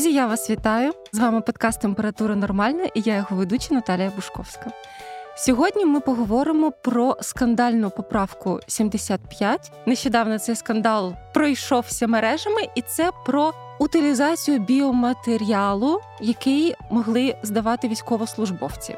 Друзі, я вас вітаю. З вами подкаст Температура нормальна і я його ведуча Наталія Бушковська. Сьогодні ми поговоримо про скандальну поправку 75. Нещодавно цей скандал пройшовся мережами, і це про утилізацію біоматеріалу, який могли здавати військовослужбовці.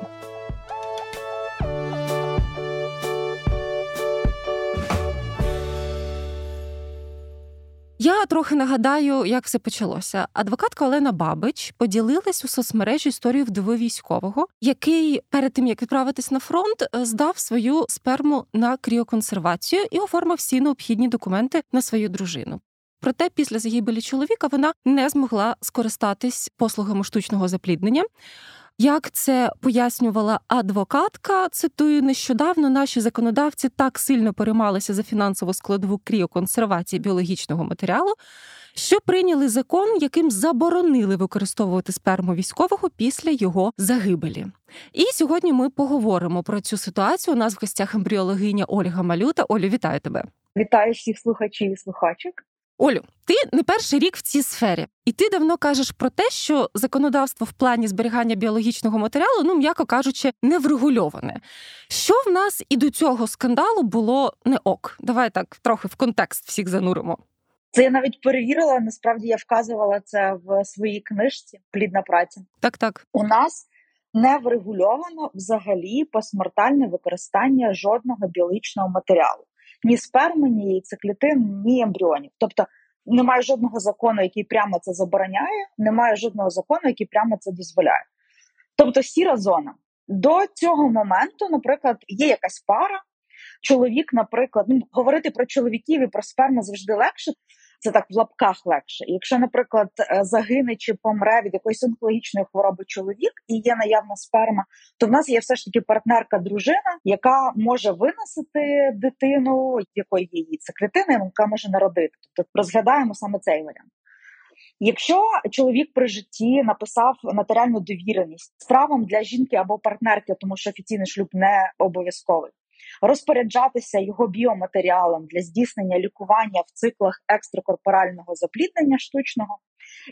Я трохи нагадаю, як все почалося. Адвокатка Олена Бабич поділилась у соцмережі історію вдови військового, який перед тим як відправитись на фронт, е, здав свою сперму на кріоконсервацію і оформив всі необхідні документи на свою дружину. Проте після загибелі чоловіка вона не змогла скористатись послугами штучного запліднення. Як це пояснювала адвокатка, цитую нещодавно, наші законодавці так сильно переймалися за фінансову складову кріоконсервації біологічного матеріалу, що прийняли закон, яким заборонили використовувати сперму військового після його загибелі. І сьогодні ми поговоримо про цю ситуацію. У нас в гостях ембріологиня Ольга Малюта. Олю, вітаю тебе! Вітаю всіх слухачів і слухачок. Олю, ти не перший рік в цій сфері, і ти давно кажеш про те, що законодавство в плані зберігання біологічного матеріалу, ну м'яко кажучи, не врегульоване. Що в нас і до цього скандалу було не ок? Давай так трохи в контекст всіх зануримо. Це я навіть перевірила. Насправді я вказувала це в своїй книжці Плідна праця. Так, так у нас не врегульовано взагалі посмертальне використання жодного біологічного матеріалу ні сперми, ні яйцеклітин, ні ембріонів. Тобто немає жодного закону, який прямо це забороняє, немає жодного закону, який прямо це дозволяє. Тобто, сіра зона. До цього моменту, наприклад, є якась пара. Чоловік, наприклад, ну говорити про чоловіків і про сперму завжди легше, це так в лапках легше. Якщо, наприклад, е, загине чи помре від якоїсь онкологічної хвороби чоловік і є наявна сперма, то в нас є все ж таки партнерка, дружина, яка може виносити дитину, якої є її це клітина, яка може народити. Тобто розглядаємо саме цей варіант. Якщо чоловік при житті написав нотаріальну довіреність з правом для жінки або партнерки, тому що офіційний шлюб не обов'язковий, розпоряджатися його біоматеріалом для здійснення лікування в циклах екстракорпорального запліднення штучного.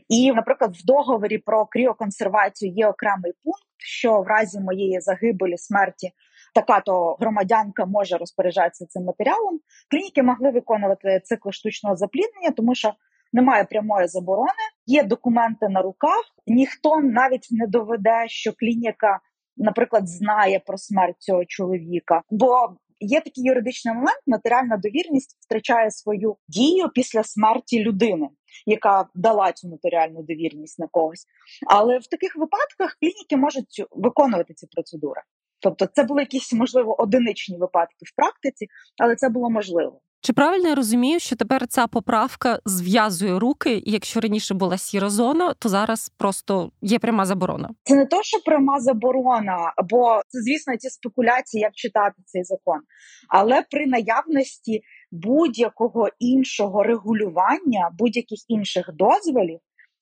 І, наприклад, в договорі про кріоконсервацію є окремий пункт, що в разі моєї загибелі смерті така то громадянка може розпоряджатися цим матеріалом. Клініки могли виконувати цикл штучного запліднення, тому що немає прямої заборони, є документи на руках. Ніхто навіть не доведе, що клініка наприклад, знає про смерть цього чоловіка. Бо є такий юридичний момент, матеріальна довірність втрачає свою дію після смерті людини, яка дала цю нотаріальну довірність на когось. Але в таких випадках клініки можуть виконувати ці процедури. Тобто, це були якісь можливо одиничні випадки в практиці, але це було можливо. Чи правильно я розумію, що тепер ця поправка зв'язує руки, і якщо раніше була сіра зона, то зараз просто є пряма заборона? Це не то, що пряма заборона, бо це, звісно, ці спекуляції, як читати цей закон, але при наявності будь-якого іншого регулювання, будь-яких інших дозволів,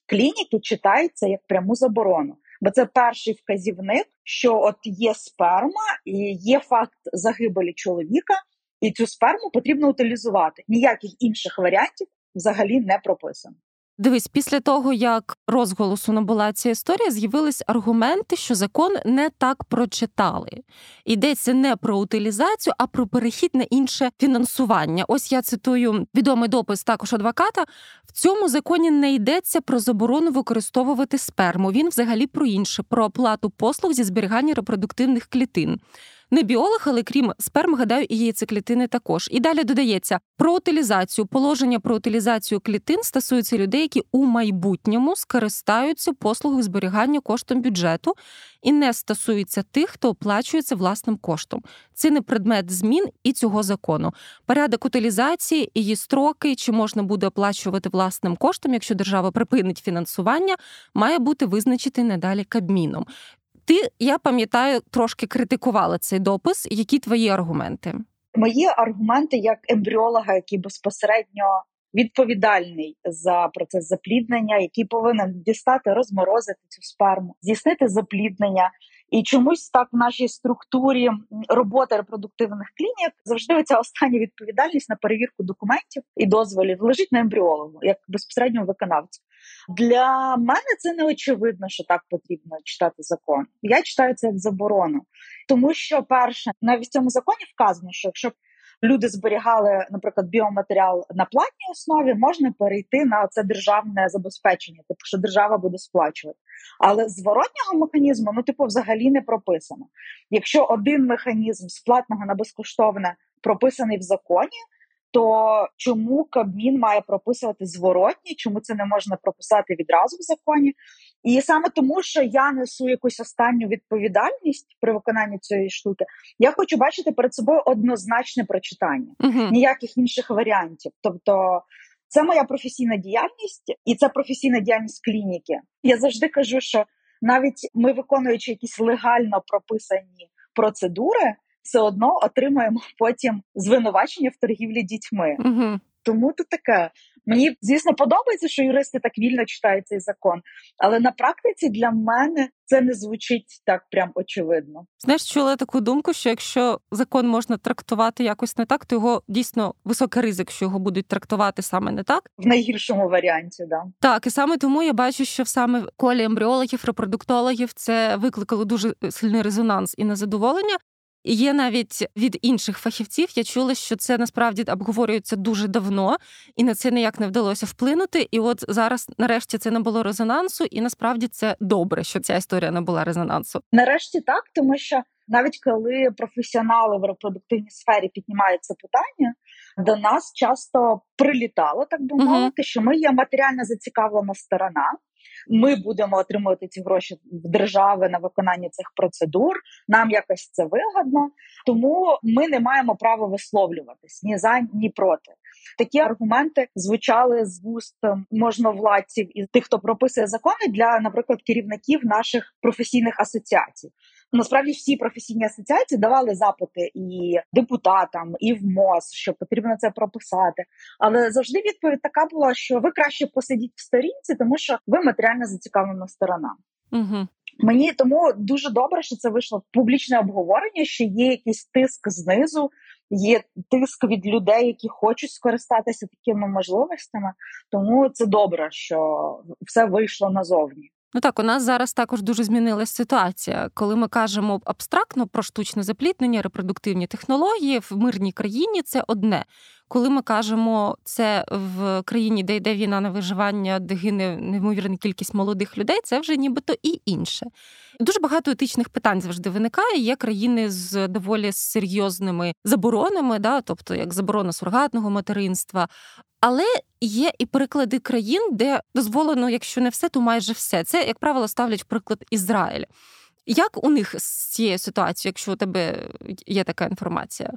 клініки читаються як пряму заборону. Бо це перший вказівник, що от є сперма і є факт загибелі чоловіка і цю сперму потрібно утилізувати. Ніяких інших варіантів взагалі не прописано. Дивись, після того як розголосу набула ця історія, з'явились аргументи, що закон не так прочитали. Йдеться не про утилізацію, а про перехід на інше фінансування. Ось я цитую відомий допис також адвоката. В цьому законі не йдеться про заборону використовувати сперму. Він взагалі про інше, про оплату послуг зі зберігання репродуктивних клітин не біолог, але крім сперм, гадаю, і яйцеклітини також. І далі додається про утилізацію. Положення про утилізацію клітин стосуються людей, які у майбутньому скористаються послугою зберігання коштом бюджету і не стосується тих, хто оплачується власним коштом. Це не предмет змін і цього закону. Порядок утилізації, її строки, чи можна буде оплачувати власним коштом, якщо держава припинить фінансування, має бути визначений надалі Кабміном. Ти я пам'ятаю, трошки критикувала цей допис. Які твої аргументи? Мої аргументи як ембріолога, який безпосередньо відповідальний за процес запліднення, який повинен дістати, розморозити цю сперму, здійснити запліднення. І чомусь так в нашій структурі роботи репродуктивних клінік завжди ця остання відповідальність на перевірку документів і дозволів лежить на ембріологу як безпосередньо виконавцю. Для мене це не очевидно, що так потрібно читати закон. Я читаю це як заборону, тому що перше навіть в цьому законі вказано, що якщо люди зберігали, наприклад, біоматеріал на платній основі, можна перейти на це державне забезпечення, типу що держава буде сплачувати. Але зворотнього механізму, ну типу, взагалі не прописано. Якщо один механізм з платного на безкоштовне прописаний в законі. То чому Кабмін має прописувати зворотні? Чому це не можна прописати відразу в законі? І саме тому, що я несу якусь останню відповідальність при виконанні цієї штуки, я хочу бачити перед собою однозначне прочитання, uh ніяких інших варіантів. Тобто, це моя професійна діяльність, і це професійна діяльність клініки. Я завжди кажу, що навіть ми, виконуючи якісь легально прописані процедури, все одно отримуємо потім звинувачення в торгівлі дітьми. uh Тому тут таке. Мені звісно подобається, що юристи так вільно читають цей закон, але на практиці для мене це не звучить так прям очевидно. Знаєш, чула таку думку, що якщо закон можна трактувати якось не так, то його дійсно високий ризик, що його будуть трактувати саме не так. В найгіршому варіанті, да так і саме тому я бачу, що саме в колі ембріологів, репродуктологів це викликало дуже сильний резонанс і незадоволення. Є навіть від інших фахівців. Я чула, що це насправді обговорюється дуже давно, і на це ніяк не вдалося вплинути. І от зараз, нарешті, це не було резонансу, і насправді це добре, що ця історія не була резонансу. Нарешті так, тому що навіть коли професіонали в репродуктивній сфері піднімають це питання, до нас часто прилітало, так би мовити, uh-huh. що ми є матеріально зацікавлена сторона ми будемо отримувати ці гроші в держави на виконання цих процедур. Нам якось це вигодно, тому ми не маємо права висловлюватись ні за ні проти. Такі аргументи звучали з вуст можновладців і тих, хто прописує закони для, наприклад, керівників наших професійних асоціацій. Насправді всі професійні асоціації давали запити і депутатам, і в МОЗ, що потрібно це прописати. Але завжди відповідь така була, що ви краще посидіть в сторінці, тому що ви матеріально зацікавлена сторона. Угу. Мені тому дуже добре, що це вийшло в публічне обговорення. що є якийсь тиск знизу, є тиск від людей, які хочуть скористатися такими можливостями. Тому це добре, що все вийшло назовні. Ну так, у нас зараз також дуже змінилася ситуація. Коли ми кажемо абстрактно про штучне запліднення, репродуктивні технології в мирній країні це одне. Коли ми кажемо це в країні, де йде війна на виживання, де гине неймовірна кількість молодих людей, це вже нібито і інше. Дуже багато етичних питань завжди виникає. Є країни з доволі серйозними заборонами, да, тобто як заборона сургатного материнства. Але є і приклади країн, де дозволено, якщо не все, то майже все. Це, як правило, ставлять в приклад Ізраїль. Як у них з цією ситуацією, якщо у тебе є така інформація?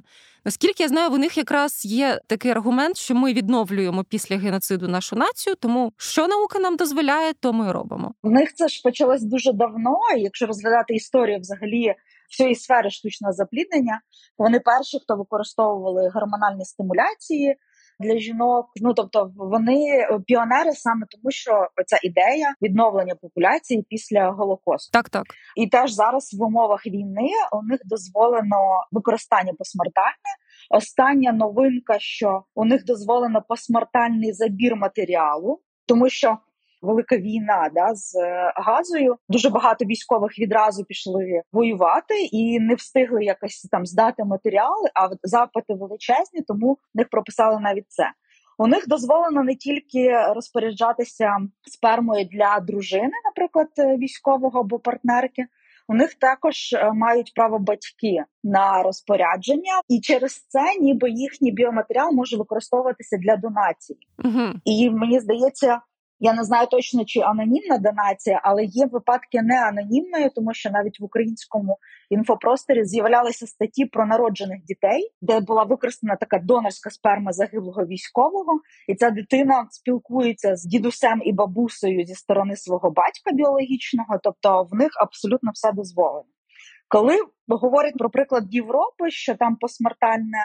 Наскільки я знаю, у них якраз є такий аргумент, що ми відновлюємо після геноциду нашу націю, тому що наука нам дозволяє, то ми робимо. В них це ж почалось дуже давно. Якщо розглядати історію взагалі всієї сфери штучного запліднення, вони перші, хто використовували гормональні стимуляції для жінок. Ну тобто вони е, піонери саме тому, що ця ідея відновлення популяції після голокосту. Так, так і теж зараз в умовах війни у них дозволено використання посмертальне. Остання новинка, що у них дозволено посмертальний забір матеріалу, тому що велика війна да, з е, газою. Дуже багато військових відразу пішли воювати і не встигли якось там здати матеріали. А запити величезні, тому в них прописали навіть це. У них дозволено не тільки розпоряджатися спермою для дружини, наприклад, е, військового або партнерки. У них також е, мають право батьки на розпорядження, і через це, ніби їхній біоматеріал може використовуватися для донації. Угу. І мені здається, я не знаю точно, чи анонімна донація, але є випадки не анонімної, тому що навіть в українському інфопросторі з'являлися статті про народжених дітей, де була використана така донорська сперма загиблого військового, і ця дитина спілкується з дідусем і бабусею зі сторони свого батька біологічного, тобто в них абсолютно все дозволено. Коли говорять про приклад Європи, що там посмертальне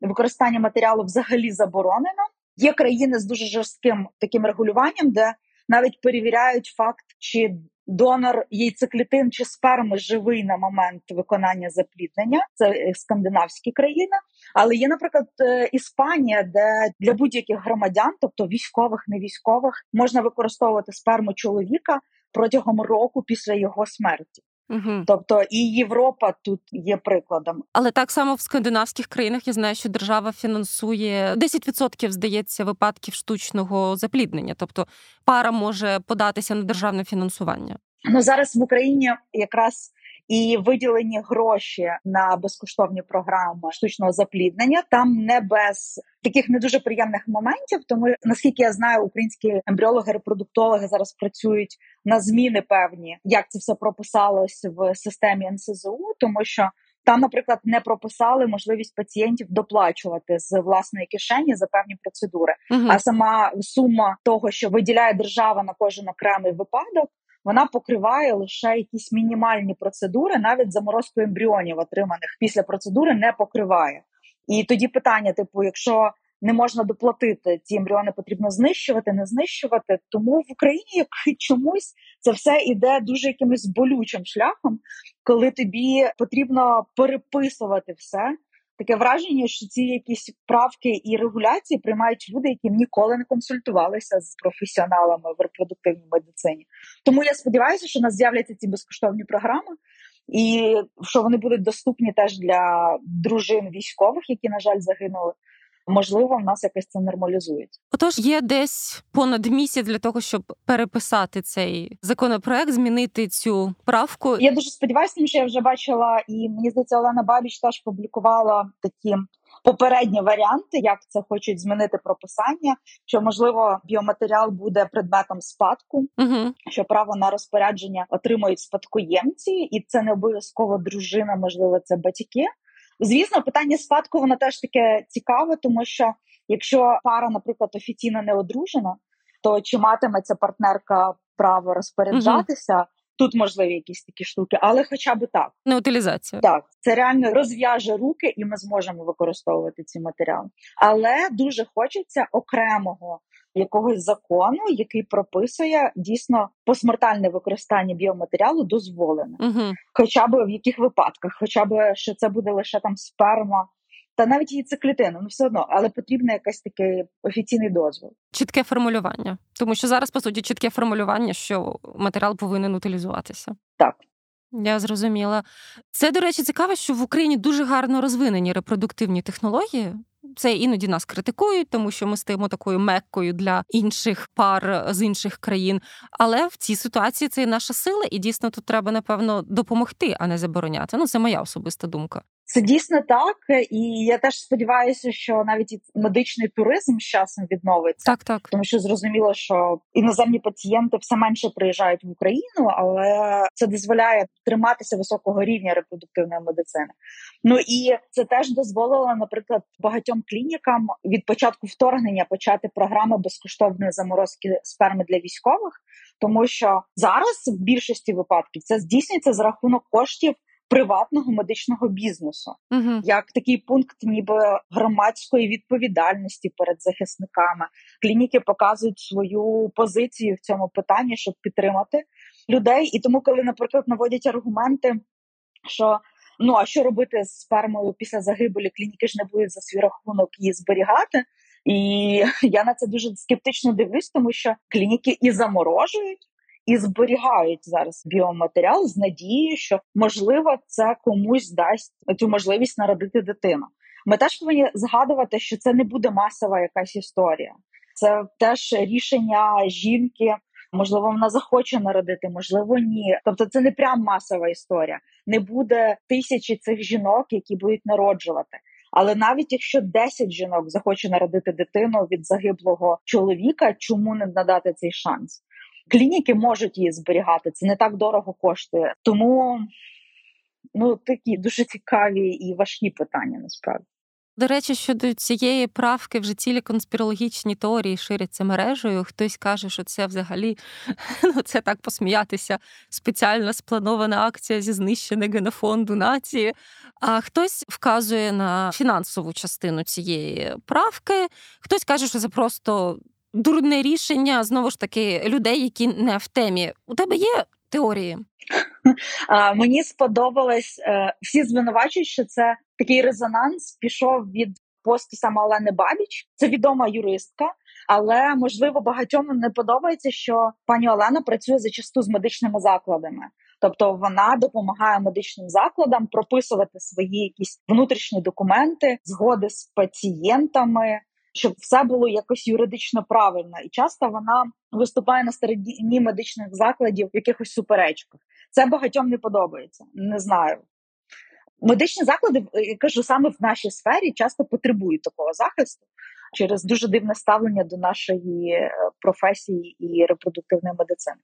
використання матеріалу взагалі заборонено. Є країни з дуже жорстким таким регулюванням, де навіть перевіряють факт, чи донор яйцеклітин чи сперми живий на момент виконання запліднення. Це скандинавські країни. Але є, наприклад, е, Іспанія, де для будь-яких громадян, тобто військових, не військових, можна використовувати сперму чоловіка протягом року після його смерті. Угу. Тобто і Європа тут є прикладом. Але так само в скандинавських країнах я знаю, що держава фінансує 10%, здається, випадків штучного запліднення. Тобто пара може податися на державне фінансування. Ну зараз в Україні якраз і виділені гроші на безкоштовні програми штучного запліднення. Там не без таких не дуже приємних моментів. Тому наскільки я знаю, українські ембріологи, репродуктологи зараз працюють на зміни певні, як це все прописалось в системі НСЗУ, тому що. Там, наприклад, не прописали можливість пацієнтів доплачувати з власної кишені за певні процедури. uh А сама сума того, що виділяє держава на кожен окремий випадок, вона покриває лише якісь мінімальні процедури, навіть заморозку ембріонів, отриманих після процедури, не покриває. І тоді питання: типу, якщо не можна доплатити, ці ембріони потрібно знищувати, не знищувати. Тому в Україні чомусь це все іде дуже якимось болючим шляхом, коли тобі потрібно переписувати все таке враження, що ці якісь правки і регуляції приймають люди, які ніколи не консультувалися з професіоналами в репродуктивній медицині. Тому я сподіваюся, що у нас з'являться ці безкоштовні програми. І що вони будуть доступні теж для дружин військових, які на жаль загинули можливо, в нас якось це нормалізується. Отож, є десь понад місяць для того, щоб переписати цей законопроект, змінити цю правку. Я дуже сподіваюся, тому що я вже бачила, і мені здається, Олена Бабіч теж публікувала такі. Попередні варіанти, як це хочуть змінити прописання, що можливо біоматеріал буде предметом спадку, uh що право на розпорядження отримують спадкоємці, і це не обов'язково дружина, можливо, це батьки. Звісно, питання спадку воно теж таке цікаве, тому що якщо пара, наприклад, офіційно не одружена, то чи матиметься партнерка право розпоряджатися? Угу. Тут можливі якісь такі штуки, але хоча б так. Не утилізація. Так, це реально розв'яже руки, і ми зможемо використовувати ці матеріали. Але дуже хочеться окремого якогось закону, який прописує дійсно посмертальне використання біоматеріалу дозволене, угу. хоча б в яких випадках, хоча б що це буде лише там сперма. Та навіть її циклітину, ну все одно, але потрібен якийсь такий офіційний дозвіл. Чітке формулювання, тому що зараз по суті чітке формулювання, що матеріал повинен утилізуватися. Так. Я зрозуміла. Це, до речі, цікаво, що в Україні дуже гарно розвинені репродуктивні технології. Це іноді нас критикують, тому що ми стаємо такою меккою для інших пар з інших країн. Але в цій ситуації це і наша сила, і дійсно тут треба напевно допомогти, а не забороняти. Ну це моя особиста думка. Це дійсно так, і я теж сподіваюся, що навіть і медичний туризм з часом відновиться. Так, так. Тому що зрозуміло, що іноземні пацієнти все менше приїжджають в Україну, але це дозволяє триматися високого рівня репродуктивної медицини. Ну і це теж дозволило, наприклад, багатьом клінікам від початку вторгнення почати програми безкоштовної заморозки сперми для військових, тому що зараз в більшості випадків це здійснюється за рахунок коштів приватного медичного бізнесу, угу. як такий пункт, ніби громадської відповідальності перед захисниками. Клініки показують свою позицію в цьому питанні, щоб підтримати людей. І тому, коли, наприклад, наводять аргументи, що ну а що робити з спермою після загибелі, клініки ж не будуть за свій рахунок її зберігати. І я на це дуже скептично дивлюсь, тому що клініки і заморожують і зберігають зараз біоматеріал з надією, що можливо це комусь дасть цю можливість народити дитину. Ми теж повинні згадувати, що це не буде масова якась історія, це теж рішення жінки. Можливо, вона захоче народити, можливо, ні. Тобто, це не прям масова історія. Не буде тисячі цих жінок, які будуть народжувати. Але навіть якщо 10 жінок захоче народити дитину від загиблого чоловіка, чому не надати цей шанс? Клініки можуть її зберігати, це не так дорого коштує. Тому ну такі дуже цікаві і важкі питання насправді. До речі, щодо цієї правки вже цілі конспірологічні теорії ширяться мережею. Хтось каже, що це взагалі ну це так посміятися. Спеціально спланована акція зі знищення генофонду нації. А хтось вказує на фінансову частину цієї правки, хтось каже, що це просто дурне рішення знову ж таки людей, які не в темі. У тебе є теорії? Мені сподобалось е, всі звинувачують, що це такий резонанс пішов від посту саме Олени Бабіч. Це відома юристка, але можливо багатьом не подобається, що пані Олена працює зачасту з медичними закладами. Тобто вона допомагає медичним закладам прописувати свої якісь внутрішні документи, згоди з пацієнтами, щоб все було якось юридично правильно. І часто вона виступає на стороні медичних закладів в якихось суперечках. Це багатьом не подобається. Не знаю. Медичні заклади, я кажу, саме в нашій сфері часто потребують такого захисту через дуже дивне ставлення до нашої е, професії і репродуктивної медицини.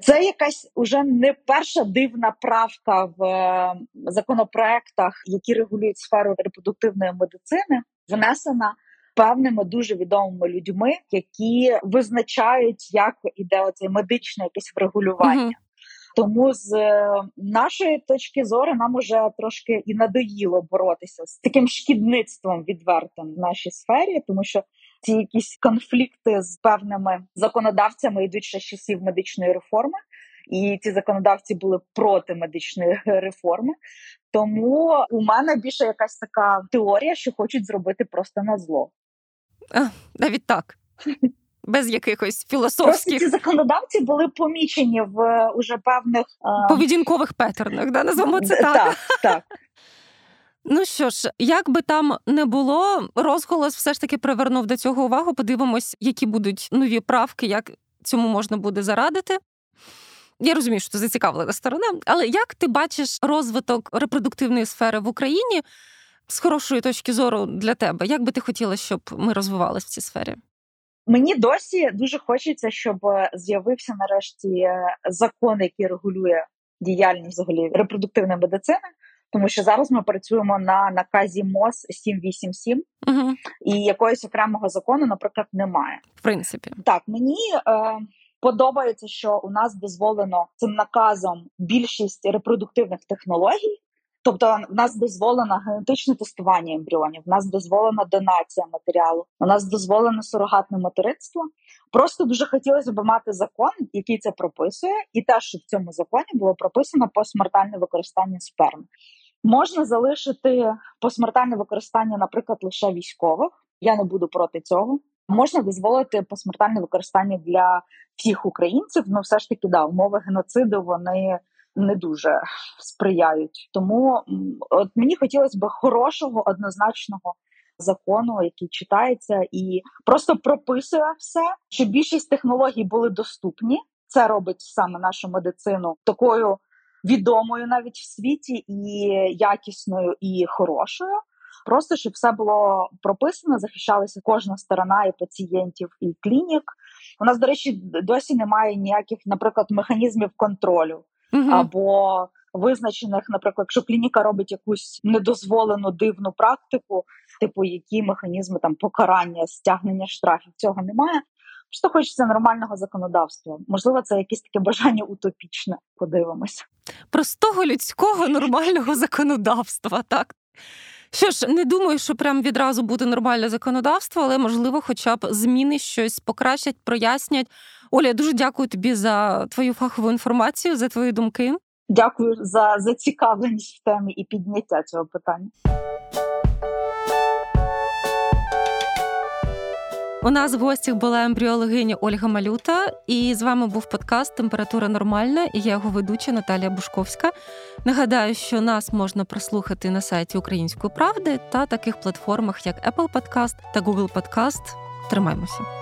Це якась уже не перша дивна правка в е, законопроектах, які регулюють сферу репродуктивної медицини, внесена певними дуже відомими людьми, які визначають, як іде оце медичне якесь врегулювання. Uh-huh. Тому з е, нашої точки зору нам уже трошки і надоїло боротися з таким шкідництвом відвертим в нашій сфері, тому що ці якісь конфлікти з певними законодавцями йдуть ще з часів медичної реформи, і ці законодавці були проти медичної реформи. Тому у мене більше якась така теорія, що хочуть зробити просто на зло. А, Навіть так. Без якихось філософських Просто ці законодавці були помічені в уже певних поведінкових петернах, да, називаємо це так. Так, так. Ну що ж, як би там не було, розголос все ж таки привернув до цього увагу. Подивимось, які будуть нові правки, як цьому можна буде зарадити. Я розумію, що це зацікавлена сторона, але як ти бачиш розвиток репродуктивної сфери в Україні з хорошої точки зору для тебе? Як би ти хотіла, щоб ми розвивалися в цій сфері? Мені досі дуже хочеться, щоб з'явився нарешті закон, який регулює діяльність взагалі репродуктивної медицини. Тому що зараз ми працюємо на наказі МОЗ 787, угу. і якогось окремого закону, наприклад, немає. В принципі, так мені е, подобається, що у нас дозволено цим наказом більшість репродуктивних технологій. Тобто, в нас дозволено генетичне тестування ембріонів, в нас дозволена донація матеріалу, у нас дозволено сурогатне материнство. Просто дуже хотілося б мати закон, який це прописує, і те, що в цьому законі було прописано посмертальне використання сперми. Можна залишити посмертальне використання, наприклад, лише військових. Я не буду проти цього. Можна дозволити посмертальне використання для всіх українців. Ну, все ж таки, да, умови геноциду вони не дуже сприяють. Тому от мені хотілося б хорошого однозначного закону, який читається, і просто прописує все, щоб більшість технологій були доступні. Це робить саме нашу медицину такою відомою навіть в світі, і якісною, і хорошою. Просто щоб все було прописано, захищалася кожна сторона і пацієнтів, і клінік. У нас, до речі, досі немає ніяких, наприклад, механізмів контролю угу. або визначених, наприклад, якщо клініка робить якусь недозволену дивну практику, типу які механізми там покарання, стягнення штрафів, цього немає. Просто хочеться нормального законодавства. Можливо, це якесь таке бажання утопічне. Подивимося. Простого людського нормального законодавства, так. Що ж, не думаю, що прям відразу буде нормальне законодавство, але можливо, хоча б зміни щось покращать, прояснять. Оля, дуже дякую тобі за твою фахову інформацію, за твої думки. Дякую за зацікавленість в темі і підняття цього питання. У нас в гостях була ембріологиня Ольга Малюта, і з вами був подкаст Температура нормальна і я його ведуча Наталія Бушковська. Нагадаю, що нас можна прослухати на сайті Української правди та таких платформах, як Apple Podcast та Google Podcast. Тримаймося.